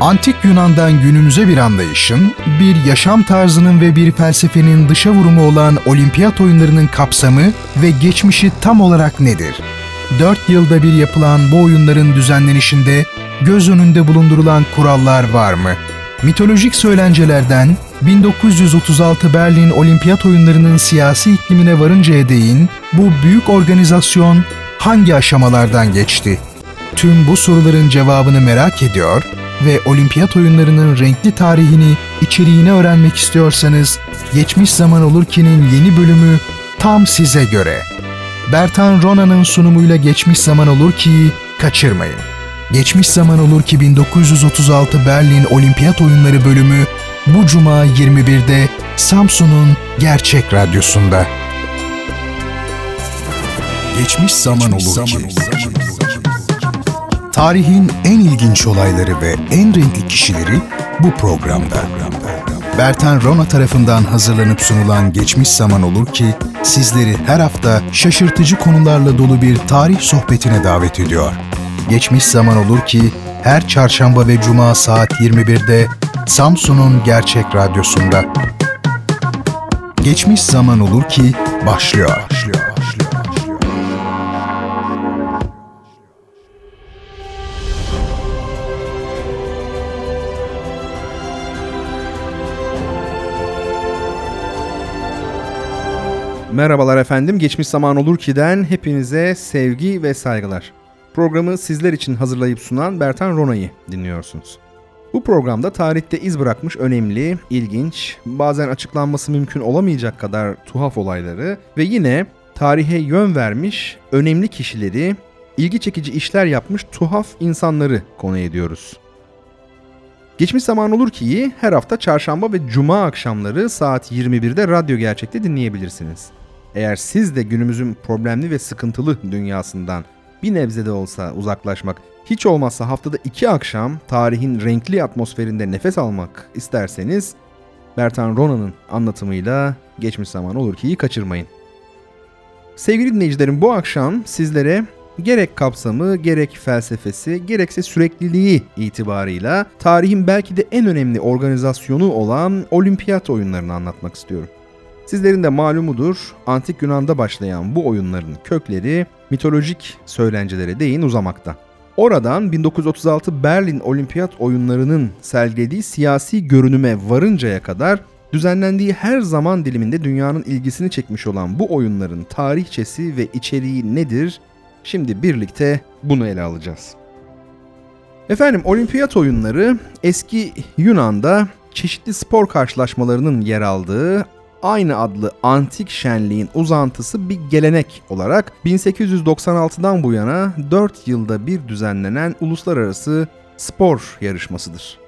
Antik Yunan'dan günümüze bir anlayışın, bir yaşam tarzının ve bir felsefenin dışa vurumu olan olimpiyat oyunlarının kapsamı ve geçmişi tam olarak nedir? Dört yılda bir yapılan bu oyunların düzenlenişinde göz önünde bulundurulan kurallar var mı? Mitolojik söylencelerden 1936 Berlin Olimpiyat Oyunları'nın siyasi iklimine varıncaya değin bu büyük organizasyon hangi aşamalardan geçti? Tüm bu soruların cevabını merak ediyor ve olimpiyat oyunlarının renkli tarihini, içeriğini öğrenmek istiyorsanız Geçmiş Zaman Olur Ki'nin yeni bölümü tam size göre. Bertan Rona'nın sunumuyla Geçmiş Zaman Olur Ki'yi kaçırmayın. Geçmiş Zaman Olur Ki 1936 Berlin Olimpiyat Oyunları bölümü bu cuma 21'de Samsun'un Gerçek Radyosu'nda. Geçmiş zaman olur ki. Tarihin en ilginç olayları ve en renkli kişileri bu programda. Bertan Rona tarafından hazırlanıp sunulan Geçmiş Zaman Olur ki sizleri her hafta şaşırtıcı konularla dolu bir tarih sohbetine davet ediyor. Geçmiş Zaman Olur ki her çarşamba ve cuma saat 21'de Samsun'un Gerçek Radyosu'nda. Geçmiş Zaman Olur ki başlıyor. başlıyor. Merhabalar efendim. Geçmiş zaman olur ki'den hepinize sevgi ve saygılar. Programı sizler için hazırlayıp sunan Bertan Rona'yı dinliyorsunuz. Bu programda tarihte iz bırakmış önemli, ilginç, bazen açıklanması mümkün olamayacak kadar tuhaf olayları ve yine tarihe yön vermiş önemli kişileri, ilgi çekici işler yapmış tuhaf insanları konu ediyoruz. Geçmiş zaman olur ki her hafta çarşamba ve cuma akşamları saat 21'de radyo gerçekte dinleyebilirsiniz. Eğer siz de günümüzün problemli ve sıkıntılı dünyasından bir nebze de olsa uzaklaşmak, hiç olmazsa haftada iki akşam tarihin renkli atmosferinde nefes almak isterseniz Bertan Rona'nın anlatımıyla geçmiş zaman olur ki kaçırmayın. Sevgili dinleyicilerim bu akşam sizlere gerek kapsamı, gerek felsefesi, gerekse sürekliliği itibarıyla tarihin belki de en önemli organizasyonu olan olimpiyat oyunlarını anlatmak istiyorum. Sizlerin de malumudur, Antik Yunan'da başlayan bu oyunların kökleri mitolojik söylencelere değin uzamakta. Oradan 1936 Berlin Olimpiyat oyunlarının sergilediği siyasi görünüme varıncaya kadar düzenlendiği her zaman diliminde dünyanın ilgisini çekmiş olan bu oyunların tarihçesi ve içeriği nedir? Şimdi birlikte bunu ele alacağız. Efendim olimpiyat oyunları eski Yunan'da çeşitli spor karşılaşmalarının yer aldığı aynı adlı antik şenliğin uzantısı bir gelenek olarak 1896'dan bu yana 4 yılda bir düzenlenen uluslararası spor yarışmasıdır.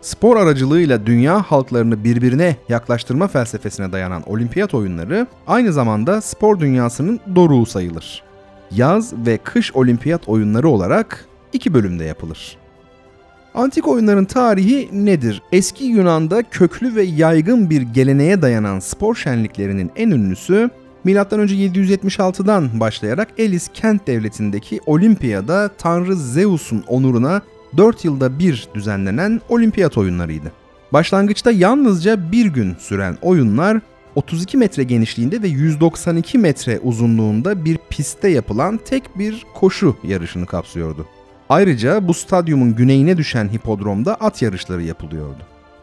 Spor aracılığıyla dünya halklarını birbirine yaklaştırma felsefesine dayanan olimpiyat oyunları aynı zamanda spor dünyasının doruğu sayılır. Yaz ve kış olimpiyat oyunları olarak iki bölümde yapılır. Antik oyunların tarihi nedir? Eski Yunan'da köklü ve yaygın bir geleneğe dayanan spor şenliklerinin en ünlüsü M.Ö. 776'dan başlayarak Elis kent devletindeki Olimpiyada Tanrı Zeus'un onuruna 4 yılda bir düzenlenen olimpiyat oyunlarıydı. Başlangıçta yalnızca bir gün süren oyunlar 32 metre genişliğinde ve 192 metre uzunluğunda bir pistte yapılan tek bir koşu yarışını kapsıyordu. Ayrıca bu stadyumun güneyine düşen hipodromda at yarışları yapılıyordu.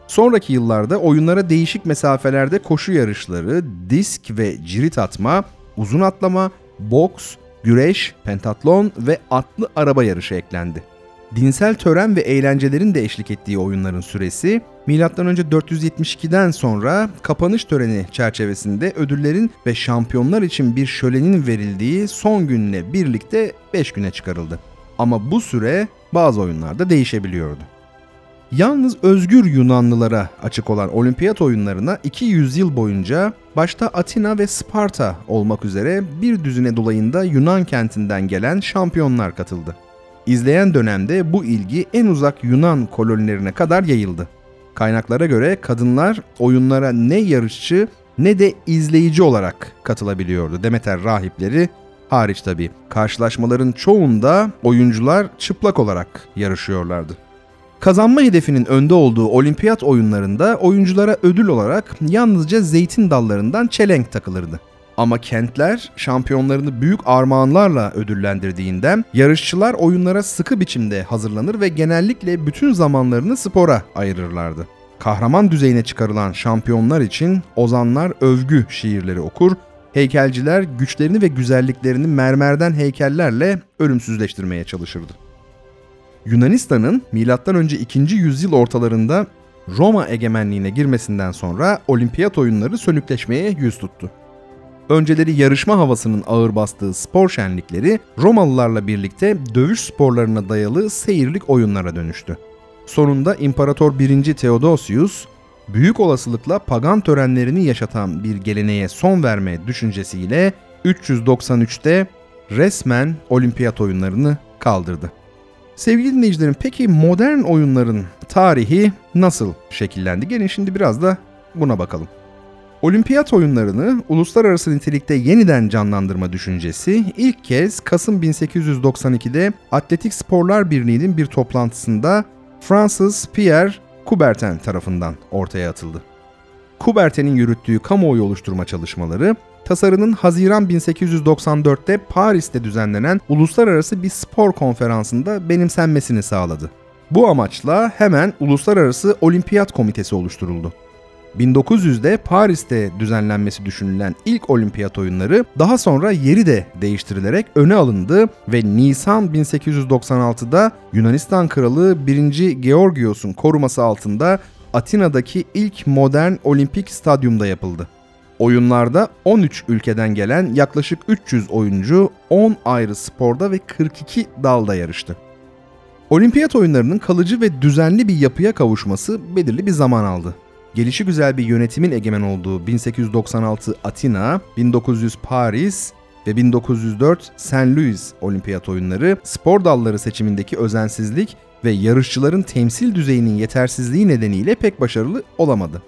Sonraki yıllarda oyunlara değişik mesafelerde koşu yarışları, disk ve cirit atma, uzun atlama, boks, güreş, pentatlon ve atlı araba yarışı eklendi. Dinsel tören ve eğlencelerin de eşlik ettiği oyunların süresi M.Ö. 472'den sonra kapanış töreni çerçevesinde ödüllerin ve şampiyonlar için bir şölenin verildiği son günle birlikte 5 güne çıkarıldı. Ama bu süre bazı oyunlarda değişebiliyordu. Yalnız özgür Yunanlılara açık olan olimpiyat oyunlarına 200 yıl boyunca başta Atina ve Sparta olmak üzere bir düzine dolayında Yunan kentinden gelen şampiyonlar katıldı. İzleyen dönemde bu ilgi en uzak Yunan kolonilerine kadar yayıldı. Kaynaklara göre kadınlar oyunlara ne yarışçı ne de izleyici olarak katılabiliyordu. Demeter rahipleri hariç tabi. Karşılaşmaların çoğunda oyuncular çıplak olarak yarışıyorlardı. Kazanma hedefinin önde olduğu olimpiyat oyunlarında oyunculara ödül olarak yalnızca zeytin dallarından çelenk takılırdı. Ama kentler şampiyonlarını büyük armağanlarla ödüllendirdiğinden yarışçılar oyunlara sıkı biçimde hazırlanır ve genellikle bütün zamanlarını spora ayırırlardı. Kahraman düzeyine çıkarılan şampiyonlar için ozanlar övgü şiirleri okur, heykelciler güçlerini ve güzelliklerini mermerden heykellerle ölümsüzleştirmeye çalışırdı. Yunanistan'ın M.Ö. 2. yüzyıl ortalarında Roma egemenliğine girmesinden sonra olimpiyat oyunları sönükleşmeye yüz tuttu. Önceleri yarışma havasının ağır bastığı spor şenlikleri Romalılarla birlikte dövüş sporlarına dayalı seyirlik oyunlara dönüştü. Sonunda İmparator 1. Theodosius, büyük olasılıkla pagan törenlerini yaşatan bir geleneğe son verme düşüncesiyle 393'te resmen olimpiyat oyunlarını kaldırdı. Sevgili dinleyicilerim peki modern oyunların tarihi nasıl şekillendi? Gelin şimdi biraz da buna bakalım. Olimpiyat oyunlarını uluslararası nitelikte yeniden canlandırma düşüncesi ilk kez Kasım 1892'de Atletik Sporlar Birliği'nin bir toplantısında Francis Pierre Coubertin tarafından ortaya atıldı. Coubertin'in yürüttüğü kamuoyu oluşturma çalışmaları tasarının Haziran 1894'te Paris'te düzenlenen uluslararası bir spor konferansında benimsenmesini sağladı. Bu amaçla hemen Uluslararası Olimpiyat Komitesi oluşturuldu. 1900'de Paris'te düzenlenmesi düşünülen ilk olimpiyat oyunları daha sonra yeri de değiştirilerek öne alındı ve Nisan 1896'da Yunanistan Kralı 1. Georgios'un koruması altında Atina'daki ilk modern olimpik stadyumda yapıldı. Oyunlarda 13 ülkeden gelen yaklaşık 300 oyuncu 10 ayrı sporda ve 42 dalda yarıştı. Olimpiyat oyunlarının kalıcı ve düzenli bir yapıya kavuşması belirli bir zaman aldı. Gelişi güzel bir yönetimin egemen olduğu 1896 Atina, 1900 Paris ve 1904 St. Louis Olimpiyat Oyunları spor dalları seçimindeki özensizlik ve yarışçıların temsil düzeyinin yetersizliği nedeniyle pek başarılı olamadı.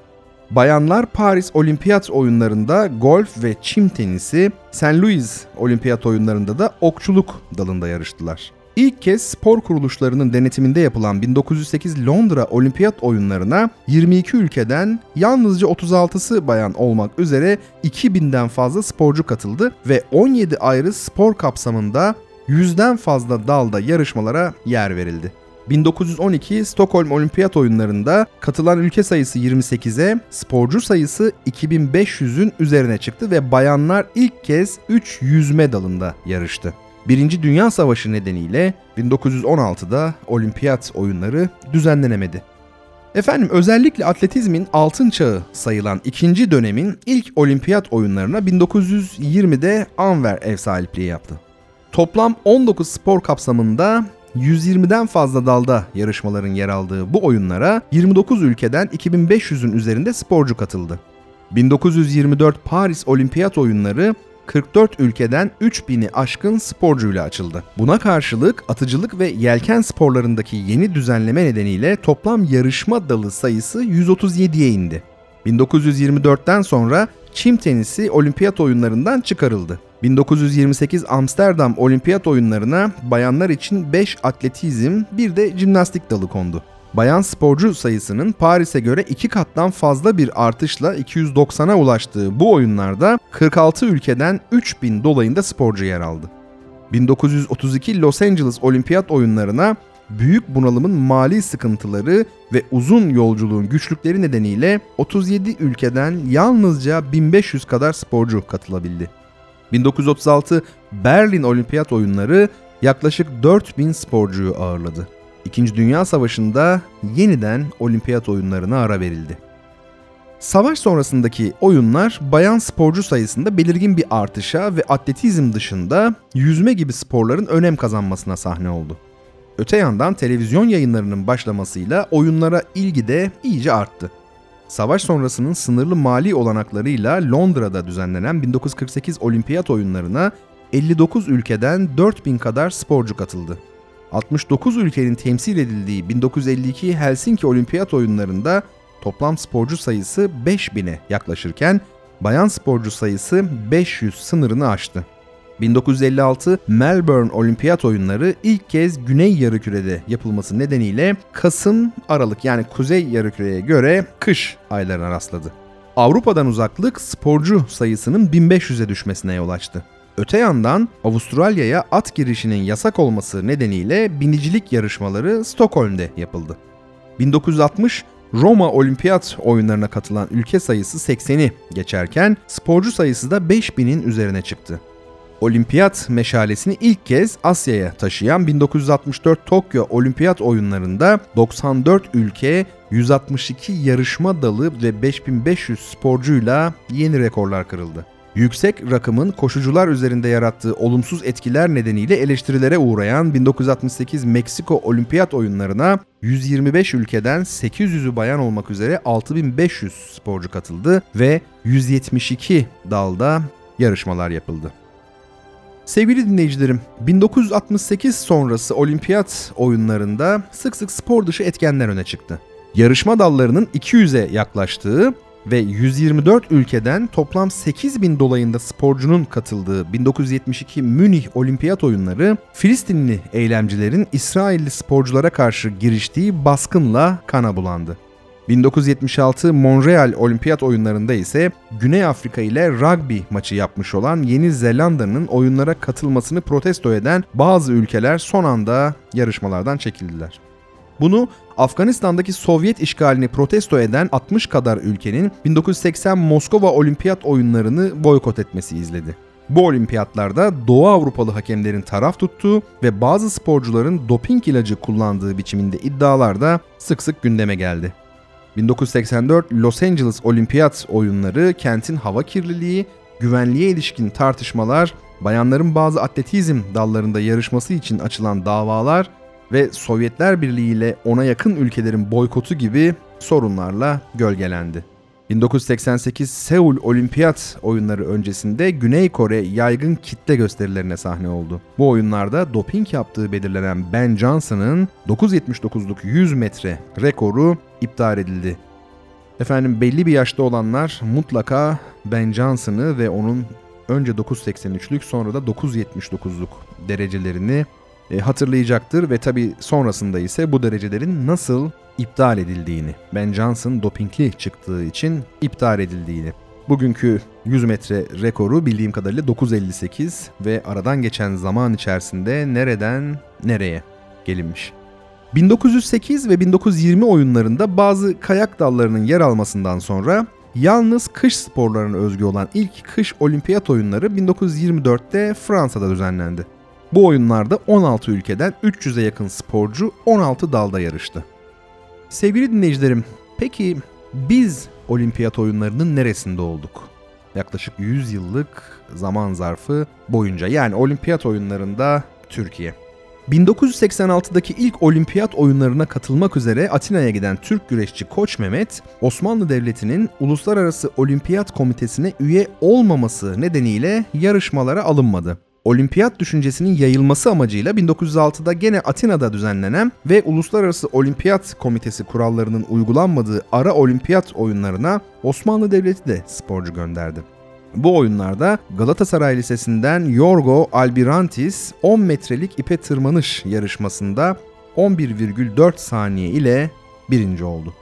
Bayanlar Paris Olimpiyat Oyunlarında golf ve çim tenisi, St. Louis Olimpiyat Oyunlarında da okçuluk dalında yarıştılar. İlk kez spor kuruluşlarının denetiminde yapılan 1908 Londra Olimpiyat Oyunlarına 22 ülkeden yalnızca 36'sı bayan olmak üzere 2000'den fazla sporcu katıldı ve 17 ayrı spor kapsamında 100'den fazla dalda yarışmalara yer verildi. 1912 Stockholm Olimpiyat Oyunları'nda katılan ülke sayısı 28'e, sporcu sayısı 2500'ün üzerine çıktı ve bayanlar ilk kez 3 yüzme dalında yarıştı. Birinci Dünya Savaşı nedeniyle 1916'da olimpiyat oyunları düzenlenemedi. Efendim özellikle atletizmin altın çağı sayılan ikinci dönemin ilk olimpiyat oyunlarına 1920'de Anver ev sahipliği yaptı. Toplam 19 spor kapsamında 120'den fazla dalda yarışmaların yer aldığı bu oyunlara 29 ülkeden 2500'ün üzerinde sporcu katıldı. 1924 Paris Olimpiyat Oyunları 44 ülkeden 3000'i aşkın sporcuyla açıldı. Buna karşılık atıcılık ve yelken sporlarındaki yeni düzenleme nedeniyle toplam yarışma dalı sayısı 137'ye indi. 1924'ten sonra çim tenisi olimpiyat oyunlarından çıkarıldı. 1928 Amsterdam Olimpiyat Oyunlarına bayanlar için 5 atletizm, bir de jimnastik dalı kondu. Bayan sporcu sayısının Paris'e göre iki kattan fazla bir artışla 290'a ulaştığı bu oyunlarda 46 ülkeden 3000 dolayında sporcu yer aldı. 1932 Los Angeles Olimpiyat Oyunlarına büyük bunalımın mali sıkıntıları ve uzun yolculuğun güçlükleri nedeniyle 37 ülkeden yalnızca 1500 kadar sporcu katılabildi. 1936 Berlin Olimpiyat Oyunları yaklaşık 4000 sporcuyu ağırladı. İkinci Dünya Savaşı'nda yeniden olimpiyat oyunlarına ara verildi. Savaş sonrasındaki oyunlar bayan sporcu sayısında belirgin bir artışa ve atletizm dışında yüzme gibi sporların önem kazanmasına sahne oldu. Öte yandan televizyon yayınlarının başlamasıyla oyunlara ilgi de iyice arttı. Savaş sonrasının sınırlı mali olanaklarıyla Londra'da düzenlenen 1948 Olimpiyat Oyunlarına 59 ülkeden 4000 kadar sporcu katıldı. 69 ülkenin temsil edildiği 1952 Helsinki Olimpiyat Oyunlarında toplam sporcu sayısı 5000'e yaklaşırken bayan sporcu sayısı 500 sınırını aştı. 1956 Melbourne Olimpiyat Oyunları ilk kez Güney Yarımküre'de yapılması nedeniyle Kasım, Aralık yani Kuzey Yarımküre'ye göre kış aylarına rastladı. Avrupa'dan uzaklık sporcu sayısının 1500'e düşmesine yol açtı. Öte yandan Avustralya'ya at girişinin yasak olması nedeniyle binicilik yarışmaları Stockholm'de yapıldı. 1960 Roma Olimpiyat oyunlarına katılan ülke sayısı 80'i geçerken sporcu sayısı da 5000'in üzerine çıktı. Olimpiyat meşalesini ilk kez Asya'ya taşıyan 1964 Tokyo Olimpiyat oyunlarında 94 ülke 162 yarışma dalı ve 5500 sporcuyla yeni rekorlar kırıldı. Yüksek rakımın koşucular üzerinde yarattığı olumsuz etkiler nedeniyle eleştirilere uğrayan 1968 Meksiko Olimpiyat oyunlarına 125 ülkeden 800'ü bayan olmak üzere 6500 sporcu katıldı ve 172 dalda yarışmalar yapıldı. Sevgili dinleyicilerim, 1968 sonrası olimpiyat oyunlarında sık sık spor dışı etkenler öne çıktı. Yarışma dallarının 200'e yaklaştığı ve 124 ülkeden toplam 8000 dolayında sporcunun katıldığı 1972 Münih Olimpiyat Oyunları Filistinli eylemcilerin İsrailli sporculara karşı giriştiği baskınla kana bulandı. 1976 Montreal Olimpiyat Oyunlarında ise Güney Afrika ile rugby maçı yapmış olan Yeni Zelanda'nın oyunlara katılmasını protesto eden bazı ülkeler son anda yarışmalardan çekildiler. Bunu Afganistan'daki Sovyet işgalini protesto eden 60 kadar ülkenin 1980 Moskova Olimpiyat oyunlarını boykot etmesi izledi. Bu olimpiyatlarda Doğu Avrupalı hakemlerin taraf tuttuğu ve bazı sporcuların doping ilacı kullandığı biçiminde iddialar da sık sık gündeme geldi. 1984 Los Angeles Olimpiyat oyunları kentin hava kirliliği, güvenliğe ilişkin tartışmalar, bayanların bazı atletizm dallarında yarışması için açılan davalar ve Sovyetler Birliği ile ona yakın ülkelerin boykotu gibi sorunlarla gölgelendi. 1988 Seul Olimpiyat oyunları öncesinde Güney Kore yaygın kitle gösterilerine sahne oldu. Bu oyunlarda doping yaptığı belirlenen Ben Johnson'ın 9.79'luk 100 metre rekoru iptal edildi. Efendim belli bir yaşta olanlar mutlaka Ben Johnson'ı ve onun önce 9.83'lük sonra da 9.79'luk derecelerini e, hatırlayacaktır ve tabi sonrasında ise bu derecelerin nasıl iptal edildiğini, Ben Johnson dopingli çıktığı için iptal edildiğini. Bugünkü 100 metre rekoru bildiğim kadarıyla 9.58 ve aradan geçen zaman içerisinde nereden nereye gelinmiş. 1908 ve 1920 oyunlarında bazı kayak dallarının yer almasından sonra yalnız kış sporlarına özgü olan ilk kış olimpiyat oyunları 1924'te Fransa'da düzenlendi. Bu oyunlarda 16 ülkeden 300'e yakın sporcu 16 dalda yarıştı. Sevgili dinleyicilerim, peki biz olimpiyat oyunlarının neresinde olduk? Yaklaşık 100 yıllık zaman zarfı boyunca yani olimpiyat oyunlarında Türkiye. 1986'daki ilk olimpiyat oyunlarına katılmak üzere Atina'ya giden Türk güreşçi Koç Mehmet, Osmanlı Devleti'nin Uluslararası Olimpiyat Komitesi'ne üye olmaması nedeniyle yarışmalara alınmadı olimpiyat düşüncesinin yayılması amacıyla 1906'da gene Atina'da düzenlenen ve Uluslararası Olimpiyat Komitesi kurallarının uygulanmadığı ara olimpiyat oyunlarına Osmanlı Devleti de sporcu gönderdi. Bu oyunlarda Galatasaray Lisesi'nden Yorgo Albirantis 10 metrelik ipe tırmanış yarışmasında 11,4 saniye ile birinci oldu.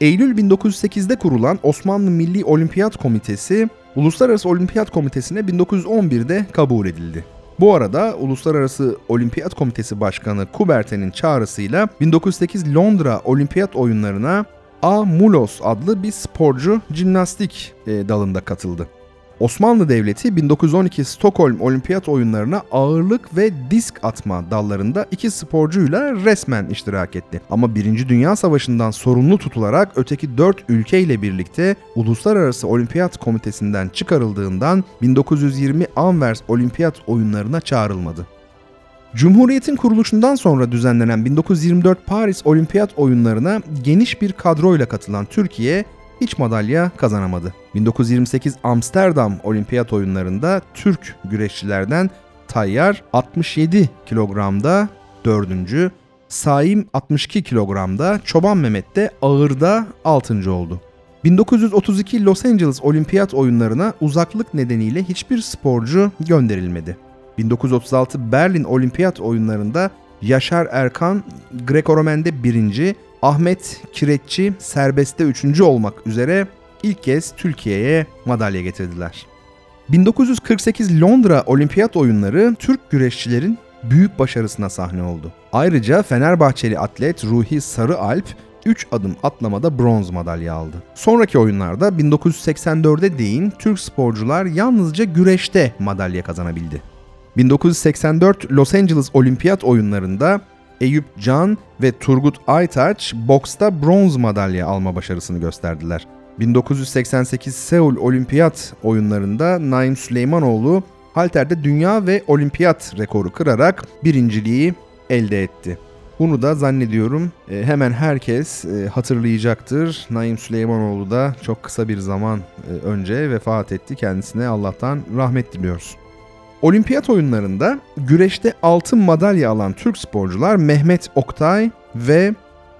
Eylül 1908'de kurulan Osmanlı Milli Olimpiyat Komitesi Uluslararası Olimpiyat Komitesi'ne 1911'de kabul edildi. Bu arada Uluslararası Olimpiyat Komitesi Başkanı Kuberte'nin çağrısıyla 1908 Londra Olimpiyat Oyunlarına A. Mulos adlı bir sporcu jimnastik e, dalında katıldı. Osmanlı Devleti 1912 Stockholm Olimpiyat Oyunlarına ağırlık ve disk atma dallarında iki sporcuyla resmen iştirak etti. Ama 1. Dünya Savaşı'ndan sorumlu tutularak öteki 4 ülkeyle birlikte Uluslararası Olimpiyat Komitesi'nden çıkarıldığından 1920 Anvers Olimpiyat Oyunlarına çağrılmadı. Cumhuriyetin kuruluşundan sonra düzenlenen 1924 Paris Olimpiyat Oyunlarına geniş bir kadroyla katılan Türkiye hiç madalya kazanamadı. 1928 Amsterdam Olimpiyat Oyunlarında Türk güreşçilerden Tayyar 67 kilogramda 4. Saim 62 kilogramda, Çoban Mehmet de ağırda 6. oldu. 1932 Los Angeles Olimpiyat Oyunlarına uzaklık nedeniyle hiçbir sporcu gönderilmedi. 1936 Berlin Olimpiyat oyunlarında Yaşar Erkan Greco-Romen'de birinci, Ahmet Kireççi serbestte üçüncü olmak üzere ilk kez Türkiye'ye madalya getirdiler. 1948 Londra Olimpiyat oyunları Türk güreşçilerin büyük başarısına sahne oldu. Ayrıca Fenerbahçeli atlet Ruhi Sarıalp 3 adım atlamada bronz madalya aldı. Sonraki oyunlarda 1984'e değin Türk sporcular yalnızca güreşte madalya kazanabildi. 1984 Los Angeles Olimpiyat oyunlarında Eyüp Can ve Turgut Aytaç boksta bronz madalya alma başarısını gösterdiler. 1988 Seul Olimpiyat oyunlarında Naim Süleymanoğlu halterde dünya ve olimpiyat rekoru kırarak birinciliği elde etti. Bunu da zannediyorum e, hemen herkes e, hatırlayacaktır. Naim Süleymanoğlu da çok kısa bir zaman e, önce vefat etti. Kendisine Allah'tan rahmet diliyoruz. Olimpiyat oyunlarında güreşte altın madalya alan Türk sporcular Mehmet Oktay ve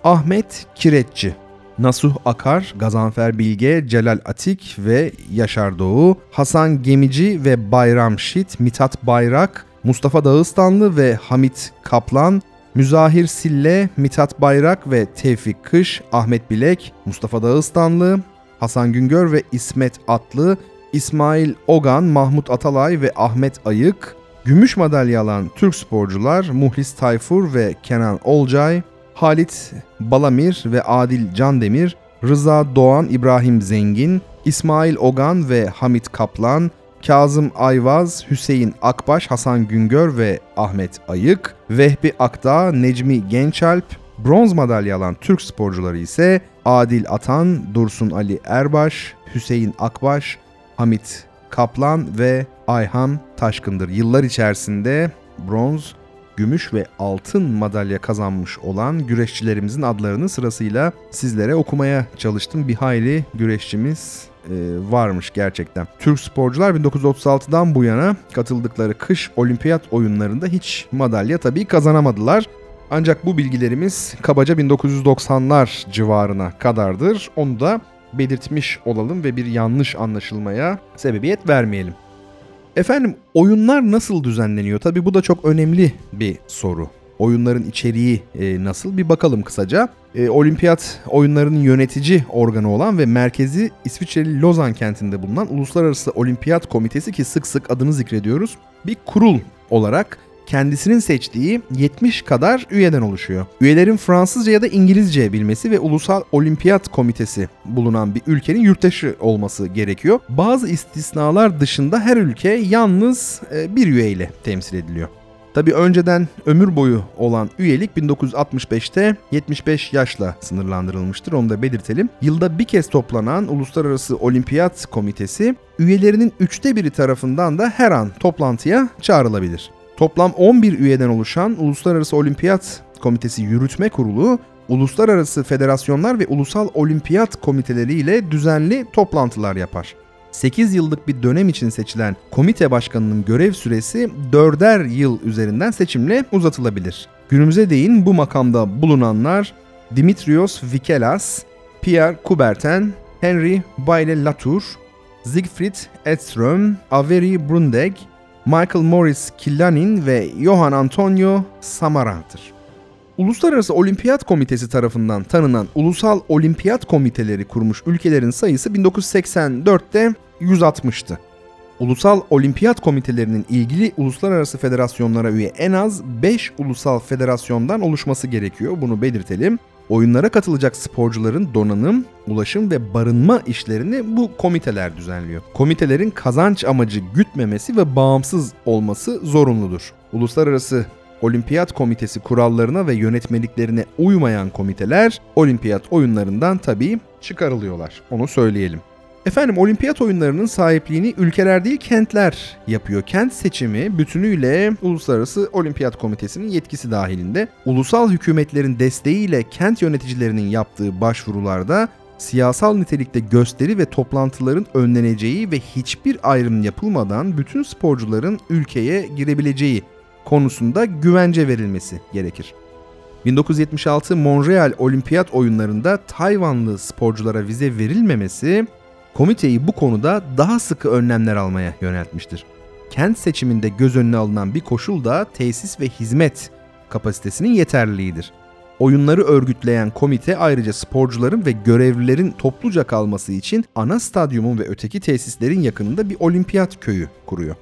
Ahmet Kireççi. Nasuh Akar, Gazanfer Bilge, Celal Atik ve Yaşar Doğu, Hasan Gemici ve Bayram Şit, Mitat Bayrak, Mustafa Dağıstanlı ve Hamit Kaplan, Müzahir Sille, Mitat Bayrak ve Tevfik Kış, Ahmet Bilek, Mustafa Dağıstanlı, Hasan Güngör ve İsmet Atlı, İsmail Ogan, Mahmut Atalay ve Ahmet Ayık, gümüş madalya alan Türk sporcular Muhlis Tayfur ve Kenan Olcay, Halit Balamir ve Adil Candemir, Rıza Doğan, İbrahim Zengin, İsmail Ogan ve Hamit Kaplan, Kazım Ayvaz, Hüseyin Akbaş, Hasan Güngör ve Ahmet Ayık, Vehbi Akdağ, Necmi Gençalp, bronz madalya alan Türk sporcuları ise Adil Atan, Dursun Ali Erbaş, Hüseyin Akbaş, Hamit Kaplan ve Ayhan Taşkın'dır. Yıllar içerisinde bronz, gümüş ve altın madalya kazanmış olan güreşçilerimizin adlarını sırasıyla sizlere okumaya çalıştım. Bir hayli güreşçimiz e, varmış gerçekten. Türk sporcular 1936'dan bu yana katıldıkları kış olimpiyat oyunlarında hiç madalya tabii kazanamadılar. Ancak bu bilgilerimiz kabaca 1990'lar civarına kadardır. Onu da belirtmiş olalım ve bir yanlış anlaşılmaya sebebiyet vermeyelim. Efendim oyunlar nasıl düzenleniyor? Tabii bu da çok önemli bir soru. Oyunların içeriği e, nasıl bir bakalım kısaca. E, olimpiyat oyunlarının yönetici organı olan ve merkezi İsviçreli Lozan kentinde bulunan Uluslararası Olimpiyat Komitesi ki sık sık adını zikrediyoruz. Bir kurul olarak kendisinin seçtiği 70 kadar üyeden oluşuyor. Üyelerin Fransızca ya da İngilizce bilmesi ve Ulusal Olimpiyat Komitesi bulunan bir ülkenin yurttaşı olması gerekiyor. Bazı istisnalar dışında her ülke yalnız e, bir üyeyle temsil ediliyor. Tabi önceden ömür boyu olan üyelik 1965'te 75 yaşla sınırlandırılmıştır onu da belirtelim. Yılda bir kez toplanan Uluslararası Olimpiyat Komitesi üyelerinin üçte biri tarafından da her an toplantıya çağrılabilir. Toplam 11 üyeden oluşan Uluslararası Olimpiyat Komitesi Yürütme Kurulu, uluslararası federasyonlar ve ulusal olimpiyat komiteleri ile düzenli toplantılar yapar. 8 yıllık bir dönem için seçilen komite başkanının görev süresi 4'er yıl üzerinden seçimle uzatılabilir. Günümüze değin bu makamda bulunanlar Dimitrios Vikelas, Pierre Coubertin, Henry Bayle Latour, Siegfried Edström, Avery Brundeg, Michael Morris Killanin ve Johan Antonio Samara'dır. Uluslararası Olimpiyat Komitesi tarafından tanınan Ulusal Olimpiyat Komiteleri kurmuş ülkelerin sayısı 1984'te 160'tı. Ulusal Olimpiyat Komitelerinin ilgili uluslararası federasyonlara üye en az 5 ulusal federasyondan oluşması gerekiyor. Bunu belirtelim. Oyunlara katılacak sporcuların donanım, ulaşım ve barınma işlerini bu komiteler düzenliyor. Komitelerin kazanç amacı gütmemesi ve bağımsız olması zorunludur. Uluslararası Olimpiyat Komitesi kurallarına ve yönetmeliklerine uymayan komiteler olimpiyat oyunlarından tabii çıkarılıyorlar. Onu söyleyelim. Efendim olimpiyat oyunlarının sahipliğini ülkeler değil kentler yapıyor. Kent seçimi bütünüyle Uluslararası Olimpiyat Komitesi'nin yetkisi dahilinde. Ulusal hükümetlerin desteğiyle kent yöneticilerinin yaptığı başvurularda siyasal nitelikte gösteri ve toplantıların önleneceği ve hiçbir ayrım yapılmadan bütün sporcuların ülkeye girebileceği konusunda güvence verilmesi gerekir. 1976 Montreal Olimpiyat Oyunlarında Tayvanlı sporculara vize verilmemesi komiteyi bu konuda daha sıkı önlemler almaya yöneltmiştir. kent seçiminde göz önüne alınan bir koşul da tesis ve hizmet kapasitesinin yeterliliğidir. Oyunları örgütleyen komite ayrıca sporcuların ve görevlilerin topluca kalması için ana stadyumun ve öteki tesislerin yakınında bir olimpiyat köyü kuruyor.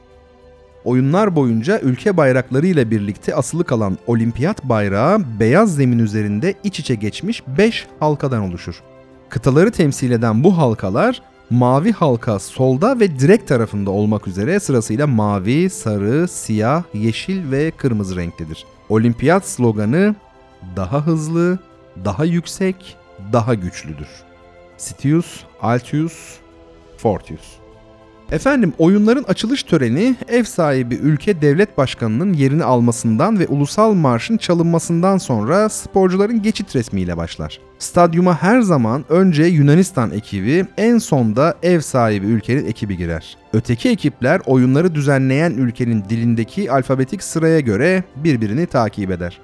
Oyunlar boyunca ülke bayrakları ile birlikte asılı kalan olimpiyat bayrağı beyaz zemin üzerinde iç içe geçmiş 5 halkadan oluşur. Kıtaları temsil eden bu halkalar mavi halka solda ve direk tarafında olmak üzere sırasıyla mavi, sarı, siyah, yeşil ve kırmızı renktedir. Olimpiyat sloganı daha hızlı, daha yüksek, daha güçlüdür. Stius, Altius, Fortius. Efendim oyunların açılış töreni ev sahibi ülke devlet başkanının yerini almasından ve ulusal marşın çalınmasından sonra sporcuların geçit resmiyle başlar. Stadyuma her zaman önce Yunanistan ekibi en sonda ev sahibi ülkenin ekibi girer. Öteki ekipler oyunları düzenleyen ülkenin dilindeki alfabetik sıraya göre birbirini takip eder.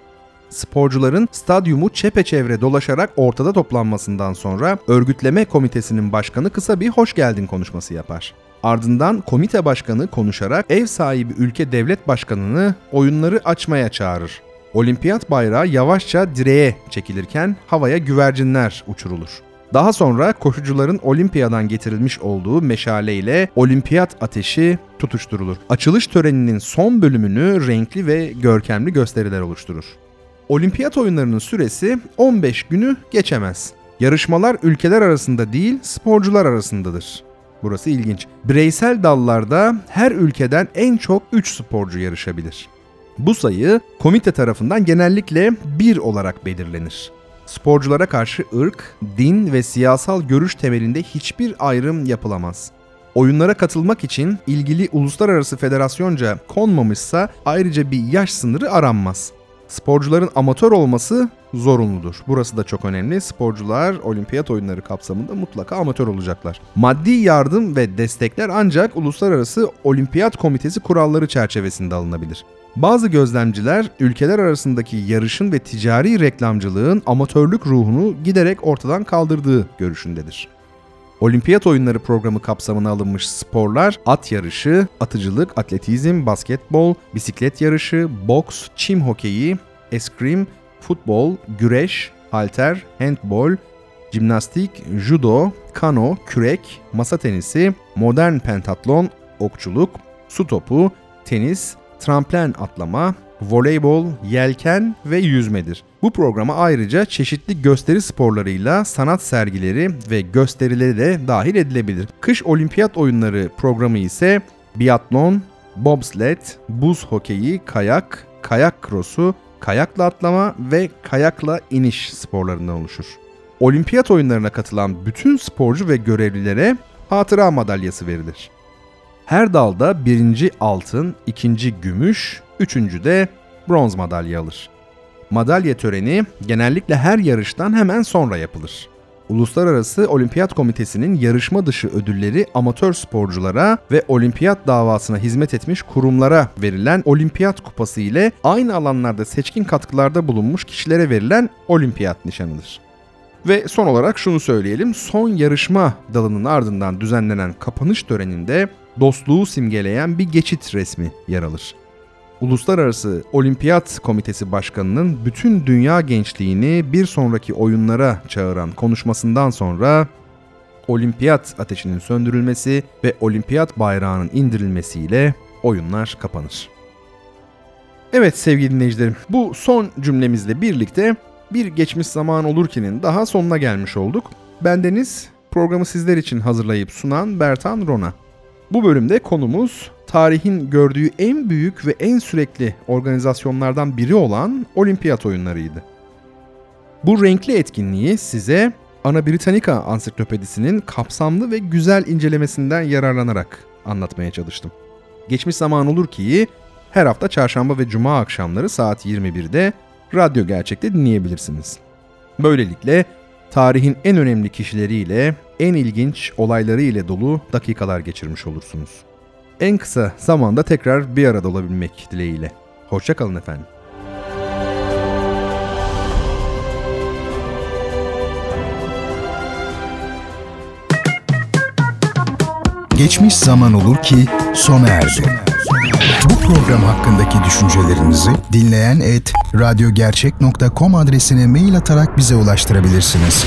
Sporcuların stadyumu çepeçevre dolaşarak ortada toplanmasından sonra örgütleme komitesinin başkanı kısa bir hoş geldin konuşması yapar. Ardından komite başkanı konuşarak ev sahibi ülke devlet başkanını oyunları açmaya çağırır. Olimpiyat bayrağı yavaşça direğe çekilirken havaya güvercinler uçurulur. Daha sonra koşucuların olimpiyadan getirilmiş olduğu meşale ile olimpiyat ateşi tutuşturulur. Açılış töreninin son bölümünü renkli ve görkemli gösteriler oluşturur. Olimpiyat oyunlarının süresi 15 günü geçemez. Yarışmalar ülkeler arasında değil, sporcular arasındadır. Burası ilginç. Bireysel dallarda her ülkeden en çok 3 sporcu yarışabilir. Bu sayı komite tarafından genellikle 1 olarak belirlenir. Sporculara karşı ırk, din ve siyasal görüş temelinde hiçbir ayrım yapılamaz. Oyunlara katılmak için ilgili uluslararası federasyonca konmamışsa ayrıca bir yaş sınırı aranmaz. Sporcuların amatör olması zorunludur. Burası da çok önemli. Sporcular olimpiyat oyunları kapsamında mutlaka amatör olacaklar. Maddi yardım ve destekler ancak Uluslararası Olimpiyat Komitesi kuralları çerçevesinde alınabilir. Bazı gözlemciler ülkeler arasındaki yarışın ve ticari reklamcılığın amatörlük ruhunu giderek ortadan kaldırdığı görüşündedir. Olimpiyat oyunları programı kapsamına alınmış sporlar at yarışı, atıcılık, atletizm, basketbol, bisiklet yarışı, boks, çim hokeyi, eskrim, futbol, güreş, halter, handbol, jimnastik, judo, kano, kürek, masa tenisi, modern pentatlon, okçuluk, su topu, tenis, tramplen atlama, voleybol, yelken ve yüzmedir. Bu programa ayrıca çeşitli gösteri sporlarıyla sanat sergileri ve gösterileri de dahil edilebilir. Kış Olimpiyat Oyunları programı ise biatlon, bobsled, buz hokeyi, kayak, kayak krosu, kayakla atlama ve kayakla iniş sporlarından oluşur. Olimpiyat oyunlarına katılan bütün sporcu ve görevlilere hatıra madalyası verilir. Her dalda birinci altın, ikinci gümüş, üçüncü de bronz madalya alır. Madalya töreni genellikle her yarıştan hemen sonra yapılır. Uluslararası Olimpiyat Komitesi'nin yarışma dışı ödülleri amatör sporculara ve olimpiyat davasına hizmet etmiş kurumlara verilen olimpiyat kupası ile aynı alanlarda seçkin katkılarda bulunmuş kişilere verilen olimpiyat nişanıdır. Ve son olarak şunu söyleyelim. Son yarışma dalının ardından düzenlenen kapanış töreninde dostluğu simgeleyen bir geçit resmi yer alır. Uluslararası Olimpiyat Komitesi Başkanı'nın bütün dünya gençliğini bir sonraki oyunlara çağıran konuşmasından sonra olimpiyat ateşinin söndürülmesi ve olimpiyat bayrağının indirilmesiyle oyunlar kapanır. Evet sevgili dinleyicilerim, bu son cümlemizle birlikte bir geçmiş zaman olurkenin daha sonuna gelmiş olduk. Bendeniz programı sizler için hazırlayıp sunan Bertan Rona. Bu bölümde konumuz tarihin gördüğü en büyük ve en sürekli organizasyonlardan biri olan olimpiyat oyunlarıydı. Bu renkli etkinliği size Ana Britannica Ansiklopedisi'nin kapsamlı ve güzel incelemesinden yararlanarak anlatmaya çalıştım. Geçmiş zaman olur ki her hafta çarşamba ve cuma akşamları saat 21'de Radyo Gerçek'te dinleyebilirsiniz. Böylelikle tarihin en önemli kişileriyle, en ilginç olayları ile dolu dakikalar geçirmiş olursunuz. En kısa zamanda tekrar bir arada olabilmek dileğiyle. Hoşçakalın efendim. Geçmiş zaman olur ki sona erdi. Bu program hakkındaki düşüncelerinizi dinleyen et radyogercek.com adresine mail atarak bize ulaştırabilirsiniz.